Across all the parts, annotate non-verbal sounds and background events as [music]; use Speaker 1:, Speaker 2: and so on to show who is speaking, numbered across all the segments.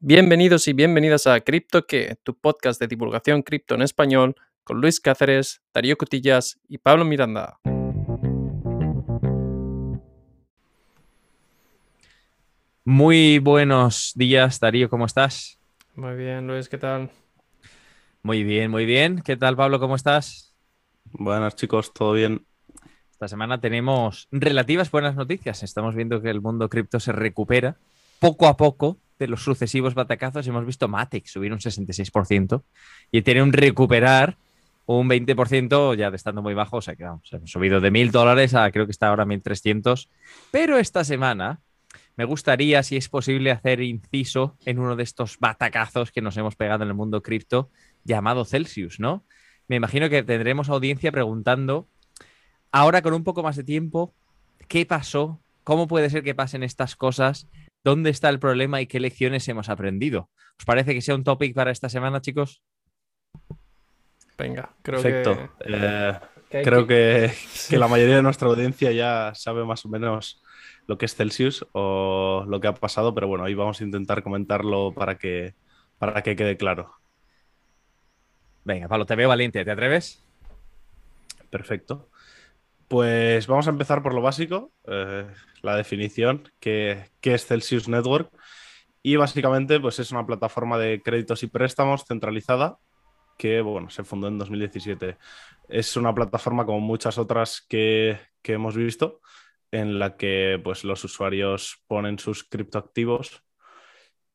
Speaker 1: Bienvenidos y bienvenidas a Cripto que, tu podcast de divulgación cripto en español, con Luis Cáceres, Darío Cotillas y Pablo Miranda.
Speaker 2: Muy buenos días, Darío, ¿cómo estás?
Speaker 1: Muy bien, Luis, ¿qué tal?
Speaker 2: Muy bien, muy bien. ¿Qué tal, Pablo? ¿Cómo estás?
Speaker 3: Buenas, chicos, ¿todo bien?
Speaker 2: Esta semana tenemos relativas buenas noticias. Estamos viendo que el mundo cripto se recupera poco a poco de los sucesivos batacazos. Hemos visto Matic subir un 66% y tiene un recuperar un 20% ya estando muy bajo. O sea que vamos, hemos subido de mil dólares a creo que está ahora 1300. Pero esta semana me gustaría, si es posible, hacer inciso en uno de estos batacazos que nos hemos pegado en el mundo cripto llamado Celsius, ¿no? Me imagino que tendremos audiencia preguntando, ahora con un poco más de tiempo, ¿qué pasó? ¿Cómo puede ser que pasen estas cosas? ¿Dónde está el problema y qué lecciones hemos aprendido? ¿Os parece que sea un topic para esta semana, chicos?
Speaker 1: Venga, creo
Speaker 3: Perfecto.
Speaker 1: que...
Speaker 3: Eh,
Speaker 1: que
Speaker 3: creo
Speaker 1: que-
Speaker 3: que, [laughs] que la mayoría de nuestra audiencia ya sabe más o menos lo que es Celsius o lo que ha pasado, pero bueno, hoy vamos a intentar comentarlo para que, para que quede claro.
Speaker 2: Venga, Pablo, te veo valiente. ¿Te atreves?
Speaker 3: Perfecto. Pues vamos a empezar por lo básico, eh, la definición, que, es Celsius Network. Y básicamente pues es una plataforma de créditos y préstamos centralizada que bueno, se fundó en 2017. Es una plataforma como muchas otras que, hemos visto, en la que pues, los usuarios ponen sus criptoactivos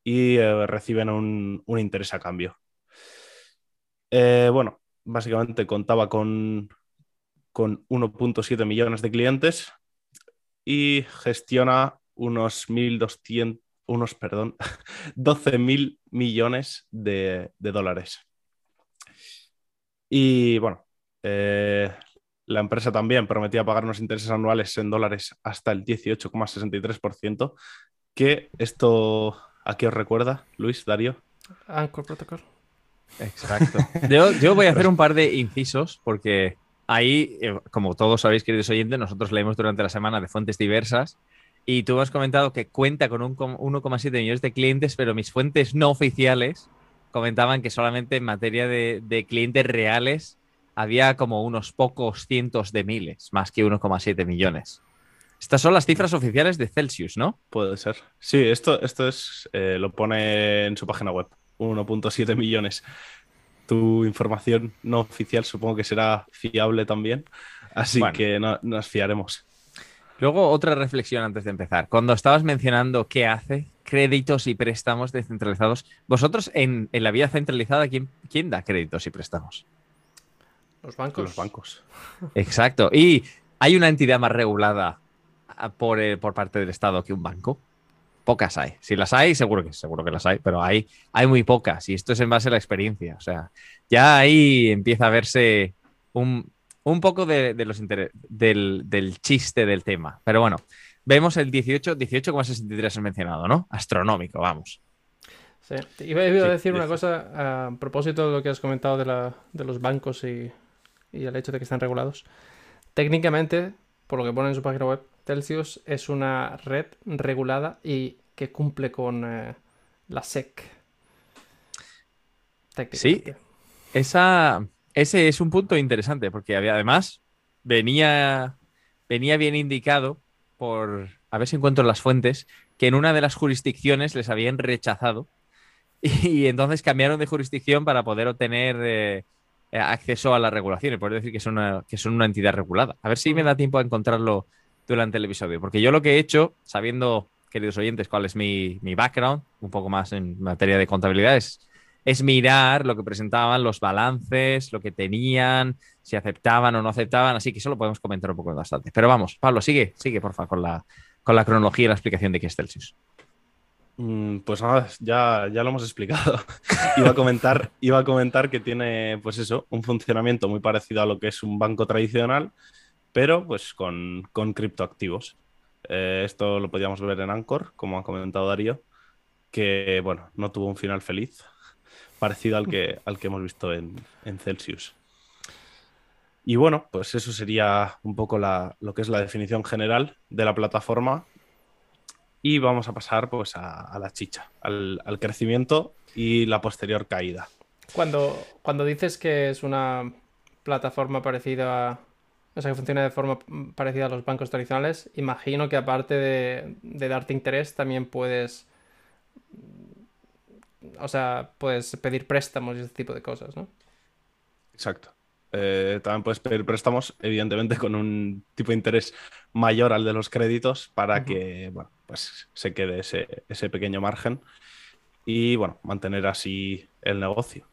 Speaker 3: y eh, reciben un, un interés a cambio. Eh, bueno, básicamente contaba con, con 1.7 millones de clientes y gestiona unos 1.200, unos, perdón, [laughs] 12 mil millones de, de dólares. Y bueno, eh, la empresa también prometía pagar unos intereses anuales en dólares hasta el 18,63%. Que esto, ¿a qué os recuerda, Luis, Darío?
Speaker 1: Anchor Protocol.
Speaker 2: Exacto. Yo, yo voy a hacer un par de incisos porque ahí, eh, como todos sabéis, queridos oyentes, nosotros leemos durante la semana de fuentes diversas y tú has comentado que cuenta con un com- 1,7 millones de clientes, pero mis fuentes no oficiales comentaban que solamente en materia de, de clientes reales había como unos pocos cientos de miles, más que 1,7 millones. Estas son las cifras oficiales de Celsius, ¿no?
Speaker 3: Puede ser. Sí, esto, esto es, eh, lo pone en su página web, 1.7 millones. Tu información no oficial supongo que será fiable también, así
Speaker 2: Bueno.
Speaker 3: que no- nos fiaremos.
Speaker 2: Luego, otra reflexión antes de empezar. Cuando estabas mencionando qué hace, créditos y préstamos descentralizados, vosotros en, en la vida centralizada, ¿quién, quién da créditos y préstamos?
Speaker 1: Los bancos.
Speaker 3: Los bancos.
Speaker 2: Exacto. ¿Y hay una entidad más regulada ah, por, eh, por parte del Estado que un banco? Pocas hay. Si las hay, seguro que, seguro que las hay, pero hay, hay muy pocas. Y esto es en base a la experiencia. O sea, ya ahí empieza a verse un, un poco de, de los del, del chiste del tema. Pero bueno, vemos el 18, 18,63 has mencionado, ¿no? Astronómico, vamos.
Speaker 1: Sí. Iba, a
Speaker 3: Sí,
Speaker 1: decir una cosa a propósito de lo que has comentado de, la, de los bancos y, y el hecho de que están regulados. Técnicamente, por lo que pone en su página web, Celsius es una red regulada y que cumple con eh, la SEC. Técnicamente.
Speaker 2: Esa, ese es un punto interesante porque había, además venía, venía bien indicado por, a ver si encuentro las fuentes, que en una de las jurisdicciones les habían rechazado [laughs] y, entonces cambiaron de jurisdicción para poder obtener eh, eh, acceso a las regulaciones, por decir que son, una, que son una entidad regulada. A ver si me da tiempo a encontrarlo durante el episodio, porque yo lo que he hecho, sabiendo, queridos oyentes, cuál es mi, mi background, un poco más en materia de contabilidad, es es mirar lo que presentaban, los balances, lo que tenían, si aceptaban o no aceptaban, así que eso lo podemos comentar un poco bastante. Pero vamos, Pablo, sigue, sigue, porfa, con la, con la cronología y la explicación de qué es Celsius.
Speaker 3: Mm, Pues nada, ya, ya lo hemos explicado. [laughs] iba, a comentar, iba a comentar que tiene, pues eso, un funcionamiento muy parecido a lo que es un banco tradicional, pero pues con, con criptoactivos. Eh, esto lo podíamos ver en Anchor, como ha comentado Darío, que bueno, no tuvo un final feliz, [laughs] parecido al que, [laughs] al que hemos visto en, en Celsius. Y bueno, pues eso sería un poco la- lo que es la definición general de la plataforma Y vamos a pasar pues a, a la chicha, al, al crecimiento y la posterior caída.
Speaker 1: Cuando, cuando dices que es una plataforma parecida a... O sea, que funciona de forma parecida a los bancos tradicionales, imagino que aparte de, de darte interés, también puedes... O sea, puedes pedir préstamos y ese tipo de cosas, ¿no?
Speaker 3: Exacto. Eh, también puedes pedir préstamos, evidentemente con un tipo de interés mayor al de los créditos para que bueno, pues se quede ese, ese pequeño margen y bueno, mantener así el negocio.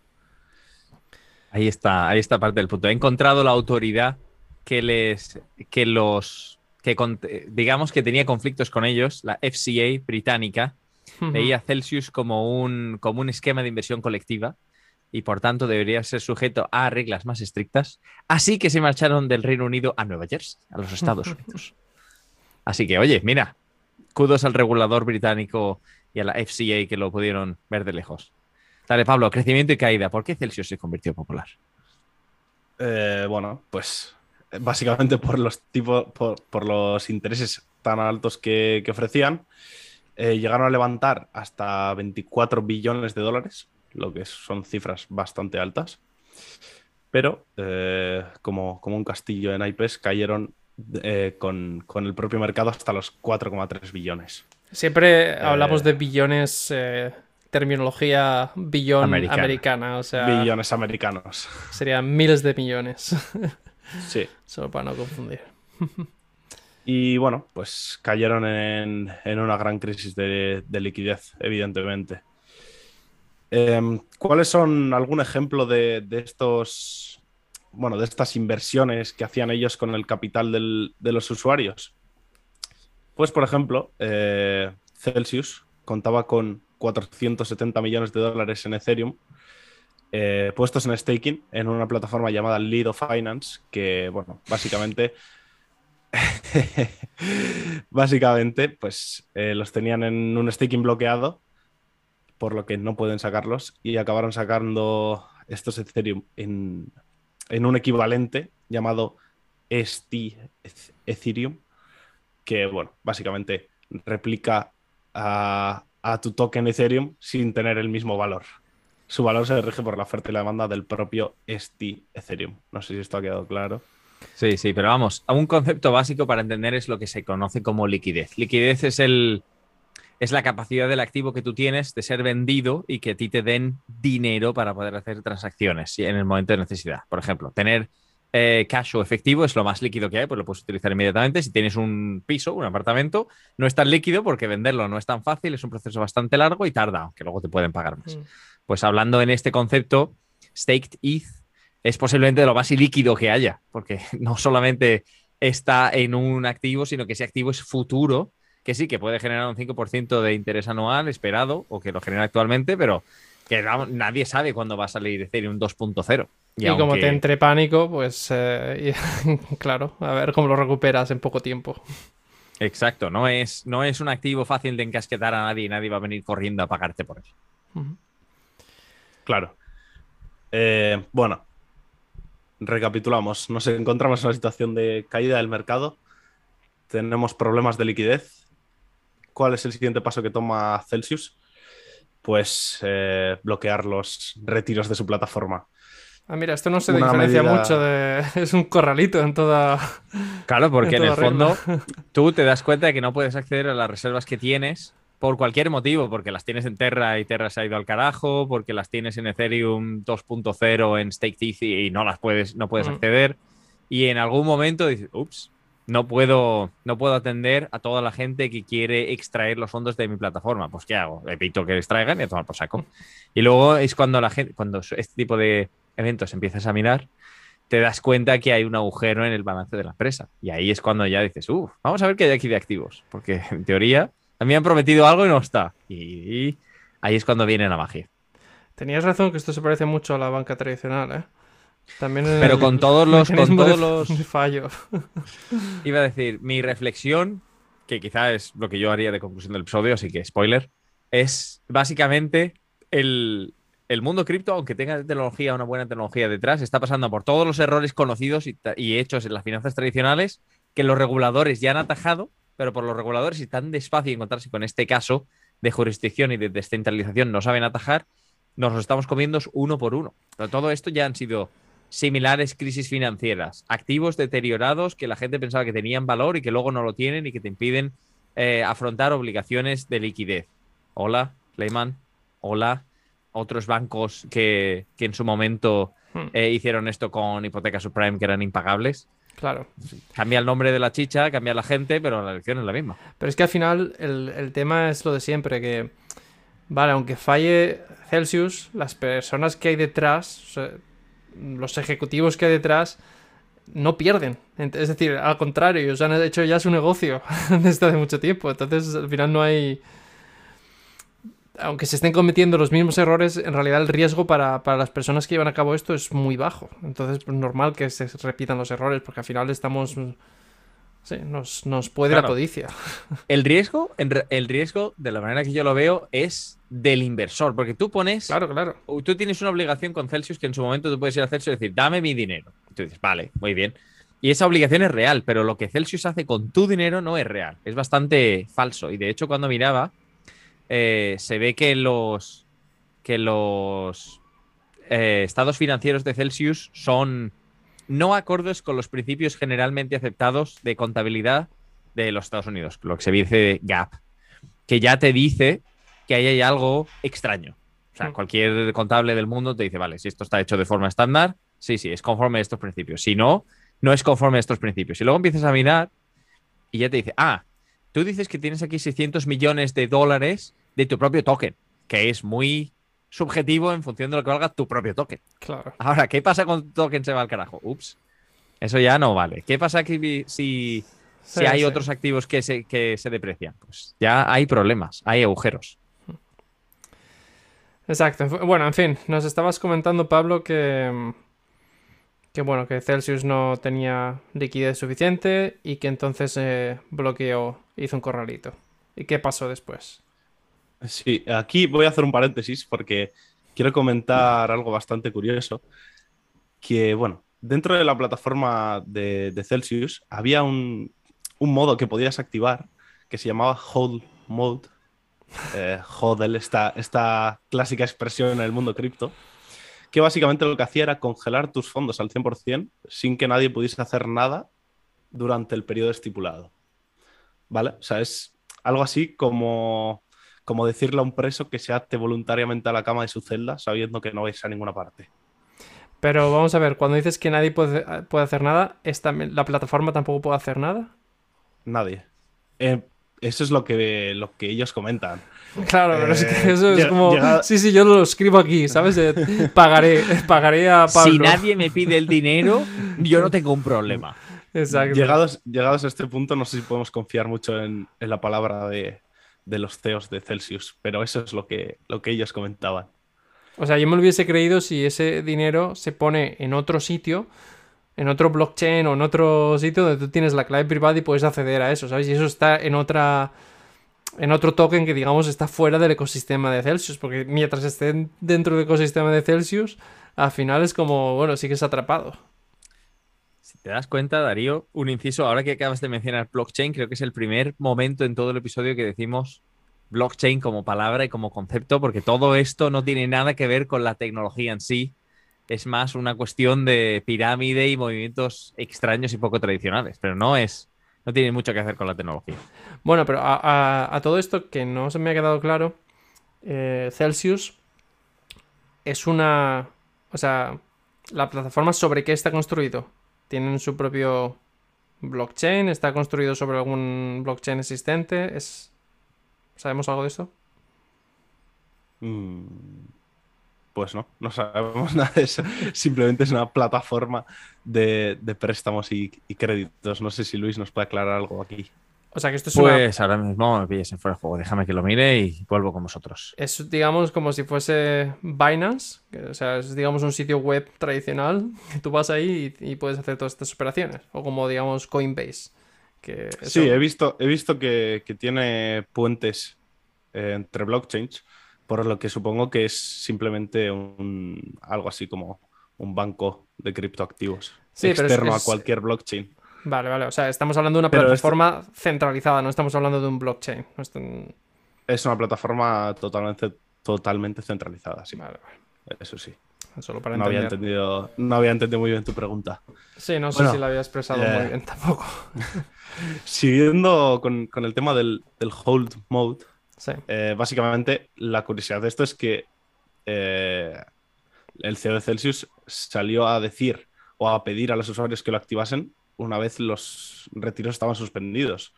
Speaker 2: Ahí está, ahí está parte del punto. He encontrado la autoridad que les, que los, que con- digamos que tenía conflictos con ellos, la FCA británica, veía a Celsius como un, como un esquema de inversión colectiva y por tanto debería ser sujeto a reglas más estrictas. Así que se marcharon del Reino Unido a Nueva Jersey, a los Estados [laughs] Unidos. Así que, oye, mira, kudos al regulador británico y a la FCA que lo pudieron ver de lejos. Dale, Pablo, crecimiento y caída. ¿Por qué Celsius se convirtió popular?
Speaker 3: Eh, bueno, pues básicamente por los tipos, por, por los intereses tan altos que, que ofrecían, eh, llegaron a levantar hasta 24 billones de dólares, lo que son cifras bastante altas. Pero eh, como, como un castillo en naipes, cayeron eh, con, con el propio mercado hasta los 4,3 billones.
Speaker 1: Siempre hablamos de billones, terminología billón
Speaker 2: Americana.
Speaker 1: americana. o sea,
Speaker 3: billones americanos.
Speaker 1: serían miles de millones, [laughs]
Speaker 3: Sí. [laughs]
Speaker 1: solo para no confundir.
Speaker 3: Y bueno, pues cayeron en, en una gran crisis de, de liquidez, evidentemente. Em, ¿Cuáles son algún ejemplo de, de estos, bueno, de estas inversiones que hacían ellos con el capital del- de los usuarios? Pues, por ejemplo, eh, Celsius contaba con 470 millones de dólares en Ethereum eh, puestos en staking en una plataforma llamada Lido Finance, que, bueno, básicamente [laughs] Básicamente, pues eh, los tenían en un staking bloqueado, por lo que no pueden sacarlos, y acabaron sacando estos Ethereum en, en un equivalente llamado ST Ethereum, que, bueno, básicamente replica a, a tu token Ethereum sin tener el mismo valor. Su valor se rige por la oferta y la demanda del propio ST Ethereum. No sé si esto ha quedado claro.
Speaker 2: Sí, sí, pero vamos, un concepto básico para entender es lo que se conoce como liquidez. Liquidez es el es la capacidad del activo que tú tienes de ser vendido y que a ti te den dinero para poder hacer transacciones en el momento de necesidad. Por ejemplo, tener eh, cash o efectivo es lo más líquido que hay, pues lo puedes utilizar inmediatamente. Si tienes un piso, un apartamento, no es tan líquido porque venderlo no es tan fácil, es un proceso bastante largo y tarda, aunque luego te pueden pagar más.
Speaker 1: Mm.
Speaker 2: Pues hablando en este concepto, staked ETH es posiblemente de lo más ilíquido que haya, porque [laughs] no solamente está en un activo, sino que ese activo es futuro, que sí, que puede generar un 5% de interés anual esperado, o que lo genera actualmente, pero que nadie sabe cuándo va a salir Ethereum 2.0.
Speaker 1: Y, como
Speaker 2: aunque-
Speaker 1: te entre pánico, pues eh, y- [laughs] claro, a ver cómo lo recuperas en poco tiempo.
Speaker 2: Exacto, no es, no es un activo fácil de encasquetar a nadie y nadie va a venir corriendo a pagarte por eso.
Speaker 3: Claro. Eh, bueno, recapitulamos. Nos encontramos en una situación de caída del mercado. Tenemos problemas de liquidez. ¿Cuál es el siguiente paso que toma Celsius? Pues eh, bloquear los retiros de su plataforma.
Speaker 1: Ah, mira, esto no se
Speaker 3: Una
Speaker 1: diferencia
Speaker 3: medida-
Speaker 1: mucho de... [laughs] Es un corralito en toda...
Speaker 2: Claro, porque en
Speaker 1: En
Speaker 2: el
Speaker 1: regla.
Speaker 2: fondo tú te das cuenta de que no puedes acceder a las reservas que tienes por cualquier motivo, porque las tienes en Terra y Terra se ha ido al carajo, porque las tienes en Ethereum 2.0 en Stake y no las puedes, no puedes acceder. Y en algún momento dices, ups, no puedo, no puedo atender a toda la gente que quiere extraer los fondos de mi plataforma. Pues ¿qué hago? Evito que extraigan y a tomar por saco. Y luego es cuando la gente, cuando este tipo de eventos empiezas a mirar, te das cuenta que hay un agujero en el balance de la empresa. Y ahí es cuando ya dices, uff, vamos a ver qué hay aquí de activos. Porque en teoría a mí me han prometido algo y no está. Y ahí es cuando viene la magia.
Speaker 1: Tenías razón que esto se parece mucho a la banca tradicional, ¿eh? También
Speaker 2: Pero
Speaker 1: el
Speaker 2: con todos los, con todos los, [laughs]
Speaker 1: de fallo. [laughs]
Speaker 2: iba a decir, mi reflexión, que quizá es lo que yo haría de conclusión del episodio, así que spoiler, es básicamente el, el mundo cripto, aunque tenga tecnología, una buena tecnología detrás, está pasando por todos los errores conocidos y, y hechos en las finanzas tradicionales que los reguladores ya han atajado, pero por los reguladores y tan despacio encontrarse con este caso de jurisdicción y de descentralización no saben atajar, nos lo estamos comiendo uno por uno. Pero todo esto ya han sido similares crisis financieras, activos deteriorados que la gente pensaba que tenían valor y que luego no lo tienen y que te impiden eh, afrontar obligaciones de liquidez. Hola, Lehman. Hola. Otros bancos que, que en su momento
Speaker 1: Hmm.
Speaker 2: eh, hicieron esto con hipotecas subprime que eran impagables.
Speaker 1: Claro.
Speaker 2: Cambia el nombre de la chicha, cambia la gente, pero la elección es la misma.
Speaker 1: Pero es que al final el, el tema es lo de siempre, que, vale, aunque falle Celsius, las personas que hay detrás, o sea, los ejecutivos que hay detrás, no pierden. Es decir, al contrario, ellos han hecho ya su negocio [laughs] desde hace mucho tiempo. Entonces, al final no hay... Aunque se estén cometiendo los mismos errores, en realidad el riesgo para, para las personas que llevan a cabo esto es muy bajo. Entonces, pues normal que se repitan los errores, porque al final estamos... Sí, nos, nos puede la codicia. [laughs]
Speaker 2: El riesgo, el riesgo, de la manera que yo lo veo, es del inversor, porque tú pones,
Speaker 1: Claro, claro.
Speaker 2: tú tienes una obligación con Celsius que en su momento tú puedes ir a Celsius y decir, dame mi dinero. Y tú dices, vale, muy bien. Y esa obligación es real, pero lo que Celsius hace con tu dinero no es real. Es bastante falso. Y de hecho, cuando miraba, eh, se ve que los, que los eh, estados financieros de Celsius son no acordes con los principios generalmente aceptados de contabilidad de los Estados Unidos, lo que se dice GAP, que ya te dice que ahí hay algo extraño. O sea,
Speaker 1: Mm.
Speaker 2: cualquier contable del mundo te dice, vale, si esto está hecho de forma estándar, sí, sí, es conforme a estos principios. Si no, no es conforme a estos principios. Y luego empiezas a mirar y ya te dice, ah, tú dices que tienes aquí 600 millones de dólares de tu propio token, que es muy subjetivo en función de lo que valga tu propio token.
Speaker 1: Claro.
Speaker 2: Ahora, ¿qué pasa con tu token se va al carajo? Ups. Eso ya no vale. ¿Qué pasa aquí si, si
Speaker 1: Sí,
Speaker 2: hay
Speaker 1: sí.
Speaker 2: otros activos que se, que se deprecian? Pues ya hay problemas, hay agujeros.
Speaker 1: Exacto. Bueno, en fin, nos estabas comentando, Pablo, que, que bueno, que Celsius no tenía liquidez suficiente y que entonces eh, bloqueó, hizo un corralito. ¿Y qué pasó después?
Speaker 3: Sí, aquí voy a hacer un paréntesis porque quiero comentar algo bastante curioso. Que, bueno, dentro de la plataforma de, Celsius había un, un modo que podías activar que se llamaba Hold Mode. Eh, hodl, esta, esta clásica expresión en el mundo cripto. Que básicamente lo que hacía era congelar tus fondos al 100% sin que nadie pudiese hacer nada durante el periodo estipulado. ¿Vale? O sea, es algo así como como decirle a un preso que se ate voluntariamente a la cama de su celda sabiendo que no vais a ninguna parte.
Speaker 1: Pero vamos a ver, cuando dices que nadie puede, puede hacer nada, ¿esta, ¿la plataforma tampoco puede hacer nada?
Speaker 3: Nadie. Eh, eso es lo que, lo que ellos comentan.
Speaker 1: Claro, pero es
Speaker 3: Eh,
Speaker 1: que eso es como... Sí, sí, yo lo escribo aquí, ¿sabes? Eh, pagaré, [laughs] pagaré a Pablo.
Speaker 2: Si nadie me pide el dinero, yo no tengo un problema.
Speaker 1: Exacto.
Speaker 3: Llegados, llegados a este punto, no sé si podemos confiar mucho en, en la palabra de, de los CEOs de Celsius, pero eso es lo que, lo que ellos comentaban.
Speaker 1: O sea, yo me lo hubiese creído si ese dinero se pone en otro sitio, en otro blockchain o en otro sitio donde tú tienes la clave privada y puedes acceder a eso, ¿sabes? Y eso está en otra en otro token que digamos está fuera del ecosistema de Celsius, porque mientras estén dentro del ecosistema de Celsius, al final es como, bueno, sigues atrapado.
Speaker 2: Te das cuenta, Darío, un inciso, ahora que acabas de mencionar blockchain, creo que es el primer momento en todo el episodio que decimos blockchain como palabra y como concepto, porque todo esto no tiene nada que ver con la tecnología en sí. Es más una cuestión de pirámide y movimientos extraños y poco tradicionales, pero no es, no tiene mucho que hacer con la tecnología.
Speaker 1: Bueno, pero a todo esto que no se me ha quedado claro, eh, Celsius es una... O sea, la plataforma sobre qué está construido. Tienen su propio blockchain, está construido sobre algún blockchain existente. ¿Sabemos algo de esto?
Speaker 3: Mm, Pues no, no sabemos [laughs] nada de eso. Simplemente es una plataforma de, préstamos y créditos. No sé si Luis nos puede aclarar algo aquí.
Speaker 1: O sea, que esto es una...
Speaker 2: Pues ahora mismo me pilles en fuera de juego, déjame que lo mire y vuelvo con vosotros.
Speaker 1: Es, digamos, como si fuese Binance, que, o sea, es, digamos, un sitio web tradicional, que [laughs] tú vas ahí y, y puedes hacer todas estas operaciones, o como, digamos, Coinbase. Que eso-
Speaker 3: Sí, he visto, he visto que, que tiene puentes eh, entre blockchains, por lo que supongo que es simplemente un, algo así como un banco de criptoactivos
Speaker 1: Sí, pero es-
Speaker 3: externo a cualquier blockchain.
Speaker 1: Vale, vale. O sea, estamos hablando de una
Speaker 3: Pero
Speaker 1: plataforma centralizada, no estamos hablando de un blockchain.
Speaker 3: Es una plataforma totalmente, totalmente centralizada, sí.
Speaker 1: Vale, vale.
Speaker 3: Eso sí.
Speaker 1: Solo para
Speaker 3: No había, entendido, no había entendido muy bien tu pregunta.
Speaker 1: Sí, no sé si la había expresado
Speaker 3: eh,
Speaker 1: muy bien tampoco. [laughs]
Speaker 3: Siguiendo con, con el tema del, del hold mode,
Speaker 1: Sí.
Speaker 3: eh, básicamente la curiosidad de esto es que eh, el CEO de Celsius salió a decir o a pedir a los usuarios que lo activasen una vez los retiros estaban suspendidos.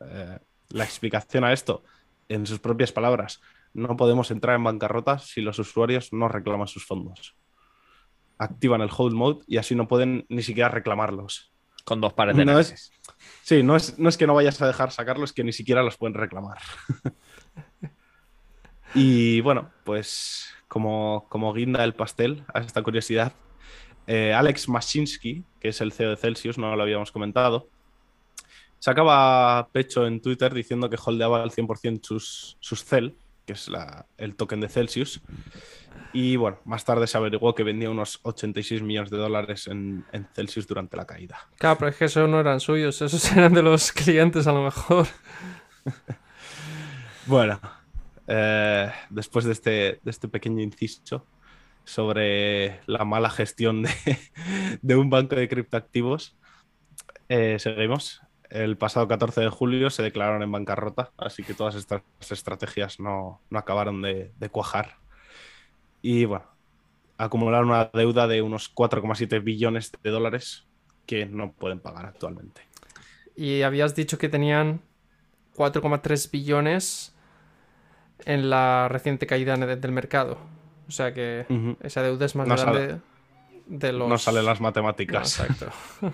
Speaker 3: Eh, la explicación a esto, en sus propias palabras, no podemos entrar en bancarrota si los usuarios no reclaman sus fondos. Activan el hold mode y así no pueden ni siquiera reclamarlos.
Speaker 2: Con dos pares de
Speaker 3: No es-. Sí, no es, no es que no vayas a dejar sacarlos, que ni siquiera los pueden reclamar. [laughs] y bueno, pues como, como guinda el pastel a esta curiosidad, eh, Alex Mashinsky, que es el CEO de Celsius, no lo habíamos comentado, sacaba pecho en Twitter diciendo que holdeaba al 100% sus, sus CEL, que es la- el token de Celsius. Y bueno, más tarde se averiguó que vendía unos 86 millones de dólares en, en Celsius durante la caída.
Speaker 1: Claro, pero es que esos no eran suyos, esos [laughs] eran de los clientes a lo mejor. [laughs]
Speaker 3: Bueno, eh, después de este, de este pequeño inciso sobre la mala gestión de, de un banco de criptoactivos, eh, seguimos. El pasado 14 de julio se declararon en bancarrota, así que todas estas estrategias no, no acabaron de, de cuajar. Y bueno, acumularon una deuda de unos 4,7 billones de dólares que no pueden pagar actualmente.
Speaker 1: Y habías dicho que tenían 4,3 billones en la reciente caída de- del mercado. O sea que esa deuda es más
Speaker 3: No
Speaker 1: grande de los...
Speaker 3: No salen las
Speaker 1: No,
Speaker 3: matemáticas.
Speaker 1: exacto. [laughs]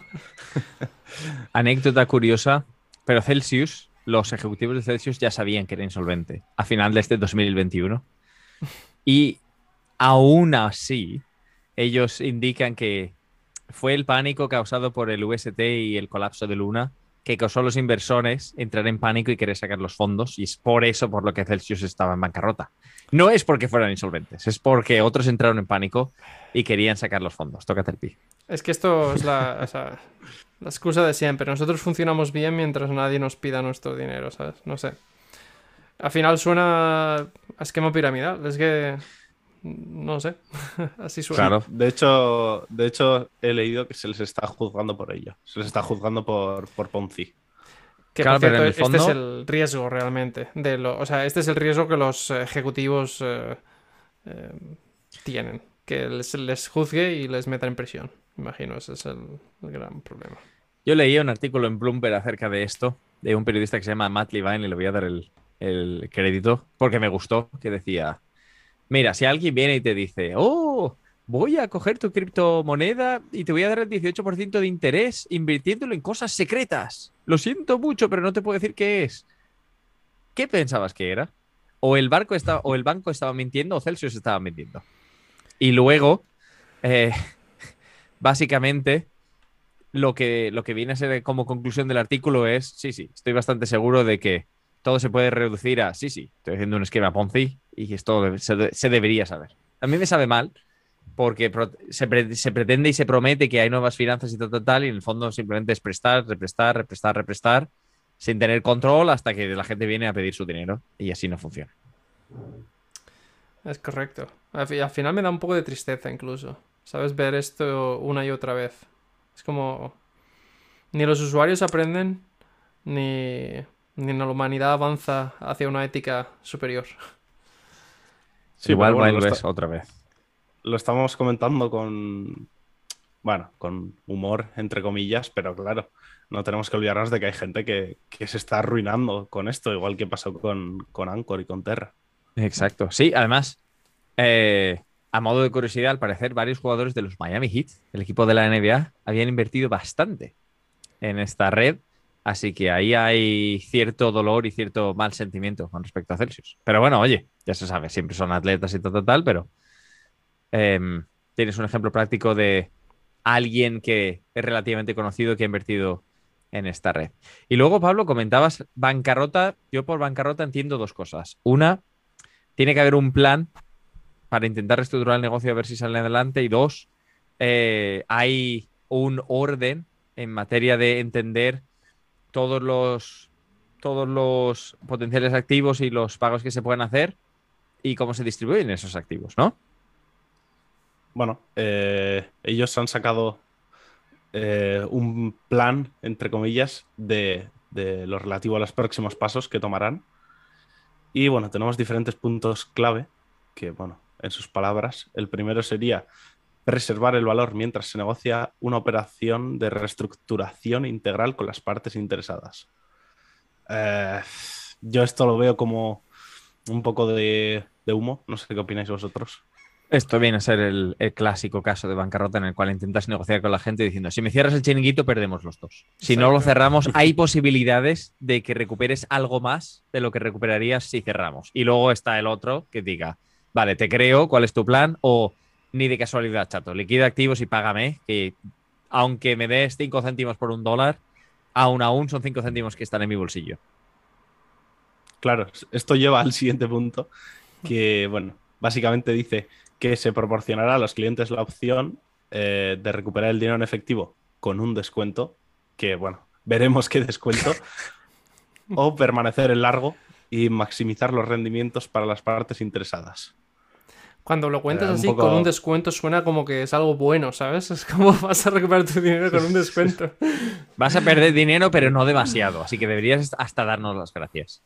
Speaker 2: Anécdota curiosa, pero Celsius, los ejecutivos de Celsius ya sabían que era insolvente a final de este 2021. Y aún así, ellos indican que fue el pánico causado por el UST y el colapso de Luna que causó a los inversores entrar en pánico y querer sacar los fondos, y es por eso por lo que Celsius estaba en bancarrota. No es porque fueran insolventes, es porque otros entraron en pánico y querían sacar los fondos. Tócate el pi.
Speaker 1: Es que esto es la, la excusa de siempre. Nosotros funcionamos bien mientras nadie nos pida nuestro dinero, ¿sabes? No sé. Al final suena a esquema piramidal. Es que... No sé. [laughs] Así suena.
Speaker 2: Claro.
Speaker 3: De hecho, de hecho, he leído que se les está juzgando por ello. Se les está juzgando por, por Ponzi.
Speaker 1: Que
Speaker 2: Claro,
Speaker 1: por
Speaker 2: pero
Speaker 1: cierto,
Speaker 2: en el
Speaker 1: este es el riesgo realmente. De lo, o sea, este es el riesgo que los ejecutivos eh, eh, tienen. Que les, les juzgue y les meta en prisión. Imagino, ese es el, el gran problema.
Speaker 2: Yo leí un artículo en Bloomberg acerca de esto, de un periodista que se llama Matt Levine, y le voy a dar el, el crédito, porque me gustó, que decía, mira, si alguien viene y te dice, oh, voy a coger tu criptomoneda y te voy a dar el 18% de interés invirtiéndolo en cosas secretas. Lo siento mucho, pero no te puedo decir qué es. ¿Qué pensabas que era? O el, barco estaba, o el banco estaba mintiendo o Celsius estaba mintiendo. Y luego, eh, [laughs] básicamente, lo que, lo que viene a ser como conclusión del artículo es, sí, sí, estoy bastante seguro de que todo se puede reducir a, sí, sí, estoy haciendo un esquema Ponzi y esto se, se debería saber. A mí me sabe mal porque se, pre- se pretende y se promete que hay nuevas finanzas y tal, tal, tal, y en el fondo simplemente es prestar, represtar, represtar, represtar, sin tener control hasta que la gente viene a pedir su dinero y así no funciona.
Speaker 1: Es correcto. Al, fi- al final me da un poco de tristeza incluso. ¿Sabes? Ver esto una y otra vez. Es como... Ni los usuarios aprenden, ni la humanidad avanza hacia una ética superior.
Speaker 3: Sí,
Speaker 2: Igual
Speaker 3: bueno,
Speaker 2: West
Speaker 3: esta-
Speaker 2: otra vez.
Speaker 3: lo estamos comentando con, bueno, con humor, entre comillas, pero claro, no tenemos que olvidarnos de que hay gente que, que se está arruinando con esto, igual que pasó con, con Anchor y con Terra.
Speaker 2: Exacto. Sí, además, eh, a modo de curiosidad, al parecer varios jugadores de los Miami Heat, el equipo de la NBA, habían invertido bastante en esta red. Así que ahí hay cierto dolor y cierto mal sentimiento con respecto a Celsius. Pero bueno, oye, ya se sabe, siempre son atletas y tal, tal, tal, pero em, tienes un ejemplo práctico de alguien que es relativamente conocido que ha invertido en esta red. Y luego, Pablo, comentabas bancarrota. Yo por bancarrota entiendo dos cosas. Una, tiene que haber un plan para intentar reestructurar el negocio a ver si sale adelante. Y dos, eh, hay un orden en materia de entender todos los, todos los potenciales activos y los pagos que se pueden hacer y cómo se distribuyen esos activos, ¿no?
Speaker 3: Bueno, eh, ellos han sacado eh, un plan, entre comillas, de, de lo relativo a los próximos pasos que tomarán. Y bueno, tenemos diferentes puntos clave que, bueno, en sus palabras, el primero sería preservar el valor mientras se negocia una operación de reestructuración integral con las partes interesadas. Eh, yo esto lo veo como un poco de, de humo, no sé qué opináis vosotros.
Speaker 2: Esto viene a ser el, el, clásico caso de bancarrota en el cual intentas negociar con la gente diciendo, si me cierras el chiringuito, perdemos los dos. Si Exacto. no lo cerramos, hay posibilidades de que recuperes algo más de lo que recuperarías si cerramos. Y luego está el otro que diga, vale, te creo, ¿cuál es tu plan? O ni de casualidad, chato, liquida activos y págame, que aunque me des 5 céntimos por un dólar, aún aún son 5 céntimos que están en mi bolsillo.
Speaker 3: Claro, esto lleva al siguiente punto, que, bueno, básicamente dice que se proporcionará a los clientes la opción eh, de recuperar el dinero en efectivo con un descuento, que, bueno, veremos qué descuento, [laughs] o permanecer en largo y maximizar los rendimientos para las partes interesadas.
Speaker 1: Cuando lo cuentas así poco... con un descuento suena como que es algo bueno, ¿sabes? [laughs] Es como vas a recuperar tu dinero con un descuento.
Speaker 2: vas a perder dinero, pero no demasiado, así que deberías hasta darnos las gracias.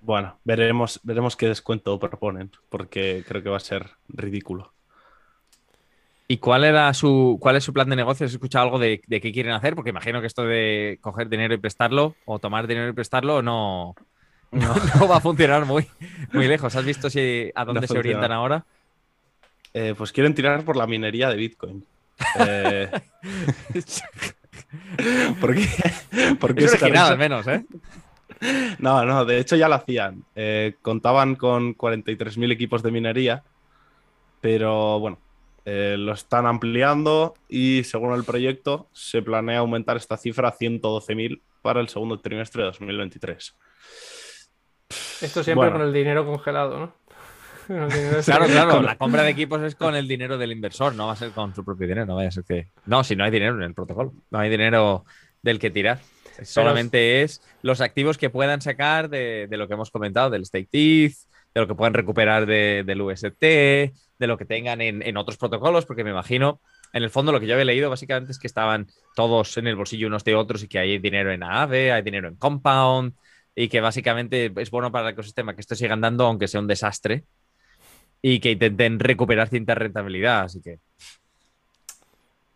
Speaker 3: Bueno, veremos, veremos qué descuento proponen, porque creo que va a ser ridículo.
Speaker 2: ¿Y cuál era su cuál es su plan de negocio? ¿Has escuchado algo de, de, qué quieren hacer? Porque imagino que esto de coger dinero y prestarlo, o tomar dinero y prestarlo, no, no, [laughs] no va a funcionar muy, muy lejos. ¿Has visto si, a dónde no se orientan ahora?
Speaker 3: Eh, pues quieren tirar por la minería de Bitcoin. Eh... [laughs]
Speaker 2: es original, al menos, ¿eh?
Speaker 3: No, no, de hecho ya lo hacían. Eh, contaban con 43.000 equipos de minería, pero bueno, eh, lo están ampliando y según el proyecto se planea aumentar esta cifra a 112.000 para el segundo trimestre de 2023.
Speaker 1: Esto siempre bueno. con el dinero congelado, ¿no? [laughs]
Speaker 2: claro, claro, la compra de equipos es con el dinero del inversor, no va a ser con su propio dinero, no vaya a ser que... No, si no hay dinero en el protocolo, no hay dinero del que tirar. Solamente es los activos que puedan sacar de, de, lo que hemos comentado, del stake teeth, de lo que puedan recuperar de, del UST, de lo que tengan en, en, otros protocolos, porque me imagino, en el fondo lo que yo había leído básicamente es que estaban todos en el bolsillo unos de otros y que hay dinero en AAVE, hay dinero en Compound y que básicamente es bueno para el ecosistema que esto siga andando aunque sea un desastre y que intenten recuperar cierta rentabilidad, así que...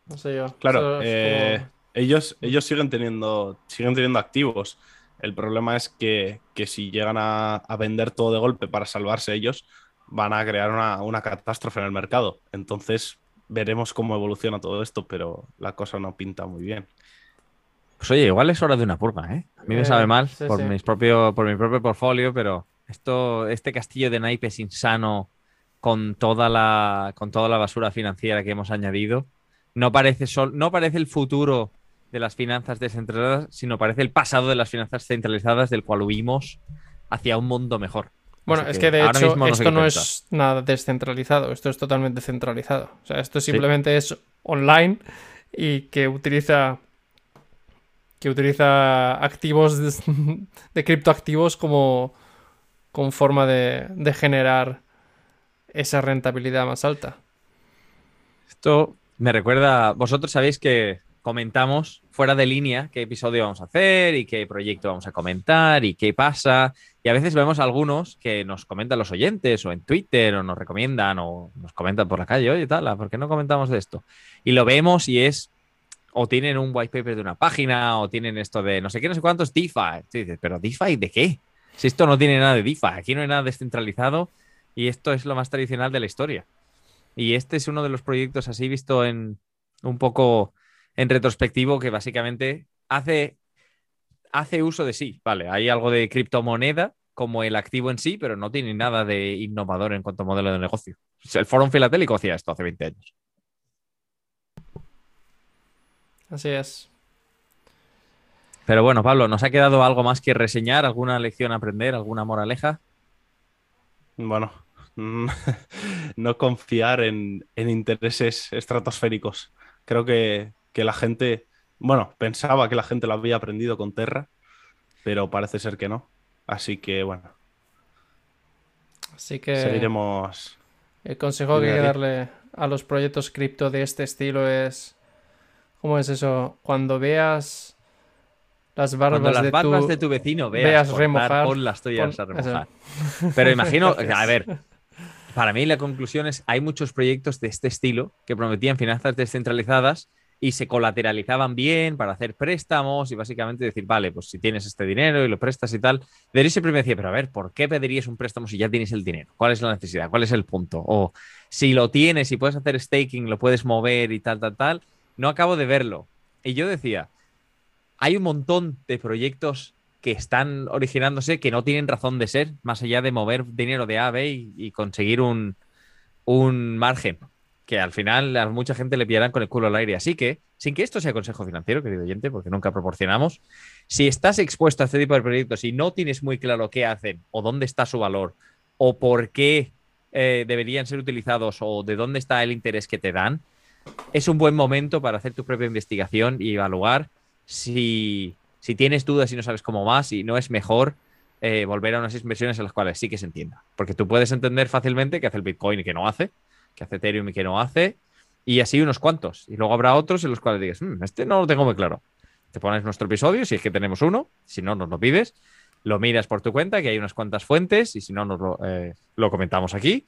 Speaker 1: No sé yo.
Speaker 3: Claro, eh, como ellos, ellos siguen, teniendo, siguen teniendo activos. El problema es que, que si llegan a, a, vender todo de golpe para salvarse ellos, van a crear una, una, catástrofe en el mercado. Entonces veremos cómo evoluciona todo esto, pero la cosa no pinta muy bien.
Speaker 2: Pues oye, igual es hora de una purga, ¿eh? A mí me sabe mal sí, por, sí. Mis propio, por mi propio portfolio, pero esto, este castillo de naipes insano con toda, la, con toda la basura financiera que hemos añadido, no parece, sol, no parece el futuro de las finanzas descentralizadas, sino parece el pasado de las finanzas centralizadas del cual huimos hacia un mundo mejor.
Speaker 1: Bueno, Así es que, que de hecho no esto no es nada descentralizado, esto es totalmente centralizado. O sea, esto simplemente sí. es online y que utiliza que utiliza activos de, [laughs] criptoactivos como forma de, generar esa rentabilidad más alta.
Speaker 2: Esto me recuerda, vosotros sabéis que comentamos fuera de línea qué episodio vamos a hacer y qué proyecto vamos a comentar y qué pasa. Y a veces vemos algunos que nos comentan los oyentes o en Twitter o nos recomiendan o nos comentan por la calle, oye, tal, ¿por qué no comentamos de esto? Y lo vemos y es, o tienen un white paper de una página o tienen esto de no sé qué, no sé cuántos DeFi. Pero DeFi de qué? Si esto no tiene nada de DeFi, aquí no hay nada descentralizado y esto es lo más tradicional de la historia. Y este es uno de los proyectos así visto en un poco en retrospectivo que básicamente hace, hace uso de sí. Vale, hay algo de criptomoneda como el activo en sí, pero no tiene nada de innovador en cuanto a modelo de negocio. El Foro Filatélico hacía esto hace 20 años.
Speaker 1: Así es.
Speaker 2: Pero bueno, Pablo, ¿nos ha quedado algo más que reseñar? ¿Alguna lección a aprender? ¿Alguna moraleja?
Speaker 3: Bueno, [laughs] no confiar en, en intereses estratosféricos creo que, que la gente, bueno, pensaba que la gente lo había aprendido con Terra, pero parece ser que no. Así que bueno.
Speaker 1: Así que
Speaker 3: seguiremos.
Speaker 1: El consejo que hay que darle a los proyectos cripto de este estilo es. ¿Cómo es eso? Cuando veas las barbas,
Speaker 2: las
Speaker 1: de,
Speaker 2: barbas
Speaker 1: tu...
Speaker 2: de, tu... vecino veas,
Speaker 1: veas remojar,
Speaker 2: pon las tuyas
Speaker 1: pon...
Speaker 2: a remojar. Pero imagino, [laughs] a ver, para mí la conclusión es, hay muchos proyectos de este estilo que prometían finanzas descentralizadas y se colateralizaban bien para hacer préstamos y básicamente decir, vale, pues si tienes este dinero y lo prestas y tal. Deris siempre me decía, pero a ver, ¿por qué pedirías un préstamo si ya tienes el dinero? ¿Cuál es la necesidad? ¿Cuál es el punto? O si lo tienes y puedes hacer staking, lo puedes mover y tal, tal, tal. No acabo de verlo. Y yo decía, hay un montón de proyectos que están originándose que no tienen razón de ser, más allá de mover dinero de A a B y, conseguir un, un margen que al final a mucha gente le pillarán con el culo al aire. Así que, sin que esto sea consejo financiero, querido oyente, porque nunca proporcionamos, si estás expuesto a este tipo de proyectos y no tienes muy claro qué hacen o dónde está su valor o por qué eh, deberían ser utilizados o de dónde está el interés que te dan, es un buen momento para hacer tu propia investigación y evaluar si, si tienes dudas y no sabes cómo más y no es mejor eh, volver a unas inversiones en las cuales sí que se entienda. Porque tú puedes entender fácilmente qué hace el Bitcoin y qué no hace, que hace Ethereum y que no hace, y así unos cuantos. Y luego habrá otros en los cuales digas, mmm, este no lo tengo muy claro. Te pones nuestro episodio, si es que tenemos uno, si no, nos lo pides, lo miras por tu cuenta, que hay unas cuantas fuentes, y si no, nos lo, eh, lo comentamos aquí.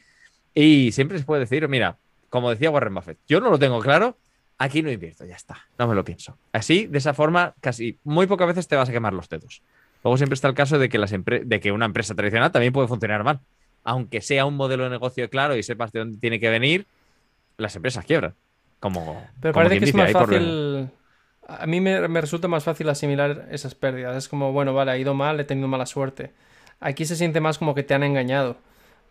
Speaker 2: Y siempre se puede decir, mira, como decía Warren Buffett, yo no lo tengo claro, aquí no invierto, ya está, no me lo pienso. Así, de esa forma, casi muy pocas veces te vas a quemar los dedos. Luego siempre está el caso de que, las de que una empresa tradicional también puede funcionar mal aunque sea un modelo de negocio claro y sepas de dónde tiene que venir, las empresas quiebran. Como,
Speaker 1: Pero
Speaker 2: como
Speaker 1: parece que es
Speaker 2: dice,
Speaker 1: más fácil. A mí me, me resulta más fácil asimilar esas pérdidas. Es como, bueno, vale, ha ido mal, he tenido mala suerte. Aquí se siente más como que te han engañado.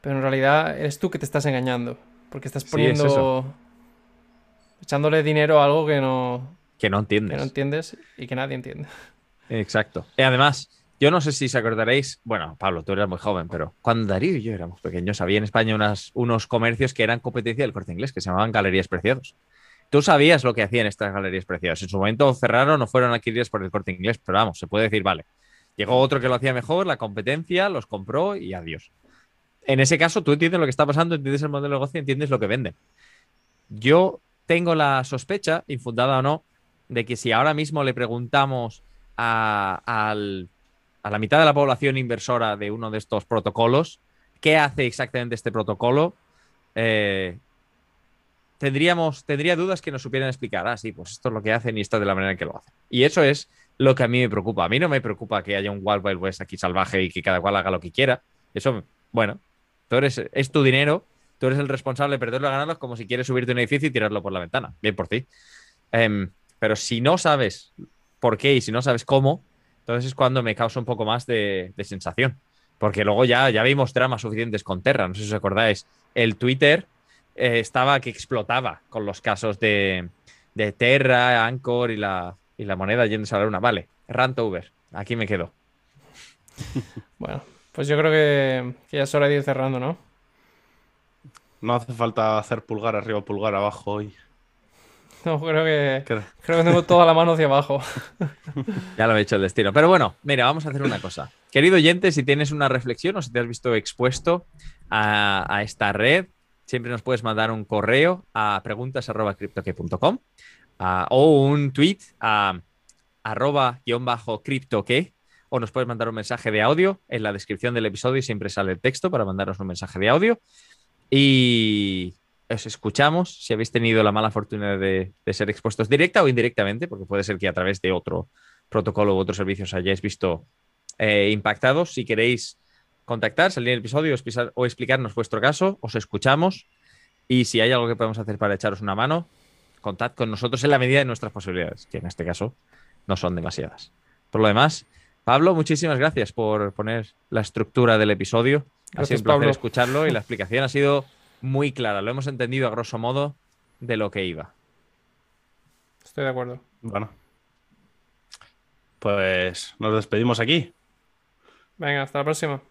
Speaker 1: Pero en realidad eres tú que te estás engañando. Porque estás
Speaker 2: Sí, es
Speaker 1: poniendo.
Speaker 2: eso.
Speaker 1: echándole dinero a algo que no,
Speaker 2: que no
Speaker 1: que
Speaker 2: entiendes.
Speaker 1: no entiendes y que nadie entiende.
Speaker 2: Exacto. Y además, yo no sé si os acordaréis, bueno, Pablo, tú eras muy joven, pero cuando Darío y yo éramos pequeños, había en España unas, unos comercios que eran competencia del corte inglés, que se llamaban Galerías Preciados. Tú sabías lo que hacían estas galerías preciadas. En su momento cerraron o fueron adquiridas por el corte inglés, pero vamos, se puede decir, vale. Llegó otro que lo hacía mejor, la competencia, los compró y adiós. En ese caso, tú entiendes lo que está pasando, entiendes el modelo de negocio, entiendes lo que venden. Yo tengo la sospecha, infundada o no, de que si ahora mismo le preguntamos a, la mitad de la población inversora de uno de estos protocolos qué hace exactamente este protocolo, eh, tendríamos, tendría dudas que nos supieran explicar, ah, sí, pues esto es lo que hacen y esto es de la manera en que lo hacen. Y eso es lo que a mí me preocupa. A mí no me preocupa que haya un Wild Wild West aquí salvaje y que cada cual haga lo que quiera. Eso, bueno, tú eres, es tu dinero, tú eres el responsable de perderlo o ganarlo como si quieres subirte a un edificio y tirarlo por la ventana. Bien por ti. Em, pero si no sabes por qué y si no sabes cómo, entonces es cuando me causa un poco más de, sensación. Porque luego ya, ya vimos dramas suficientes con Terra. No sé si os acordáis. El Twitter eh, estaba que explotaba con los casos de, de Terra, Anchor y la, y la moneda yéndose a la luna. Vale, rant over. Aquí me quedo. [laughs]
Speaker 1: Bueno, pues yo creo que, que ya es hora de ir cerrando, ¿no?
Speaker 3: No hace falta hacer pulgar arriba, pulgar abajo hoy. [laughs]
Speaker 1: No, creo que, creo que tengo toda la mano hacia abajo. [laughs]
Speaker 2: Ya lo he hecho el destino. Pero bueno, mira, vamos a hacer una cosa. Querido oyente, si tienes una reflexión o si te has visto expuesto a, a esta red, siempre nos puedes mandar un correo a preguntas.criptoque.com a- o un tweet a arroba guion bajo criptoque o nos puedes mandar un mensaje de audio en la descripción del episodio siempre sale el texto para mandarnos un mensaje de audio y os escuchamos si habéis tenido la mala fortuna de, ser expuestos directa o indirectamente, porque puede ser que a través de otro protocolo u otros servicios hayáis visto eh, impactados. Si queréis contactar, salir en el episodio o explicarnos vuestro caso, os escuchamos. Y si hay algo que podemos hacer para echaros una mano, contad con nosotros en la medida de nuestras posibilidades, que en este caso no son demasiadas. Por lo demás, Pablo, muchísimas gracias por poner la estructura del episodio. Ha sido un placer
Speaker 1: Pablo.
Speaker 2: escucharlo y la explicación ha sido muy clara. Lo hemos entendido a grosso modo de lo que iba.
Speaker 1: Estoy de acuerdo.
Speaker 3: Bueno. Pues nos despedimos aquí.
Speaker 1: Venga, hasta la próxima.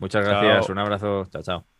Speaker 2: Muchas
Speaker 3: Chao.
Speaker 2: gracias. Un abrazo. Chao, chao.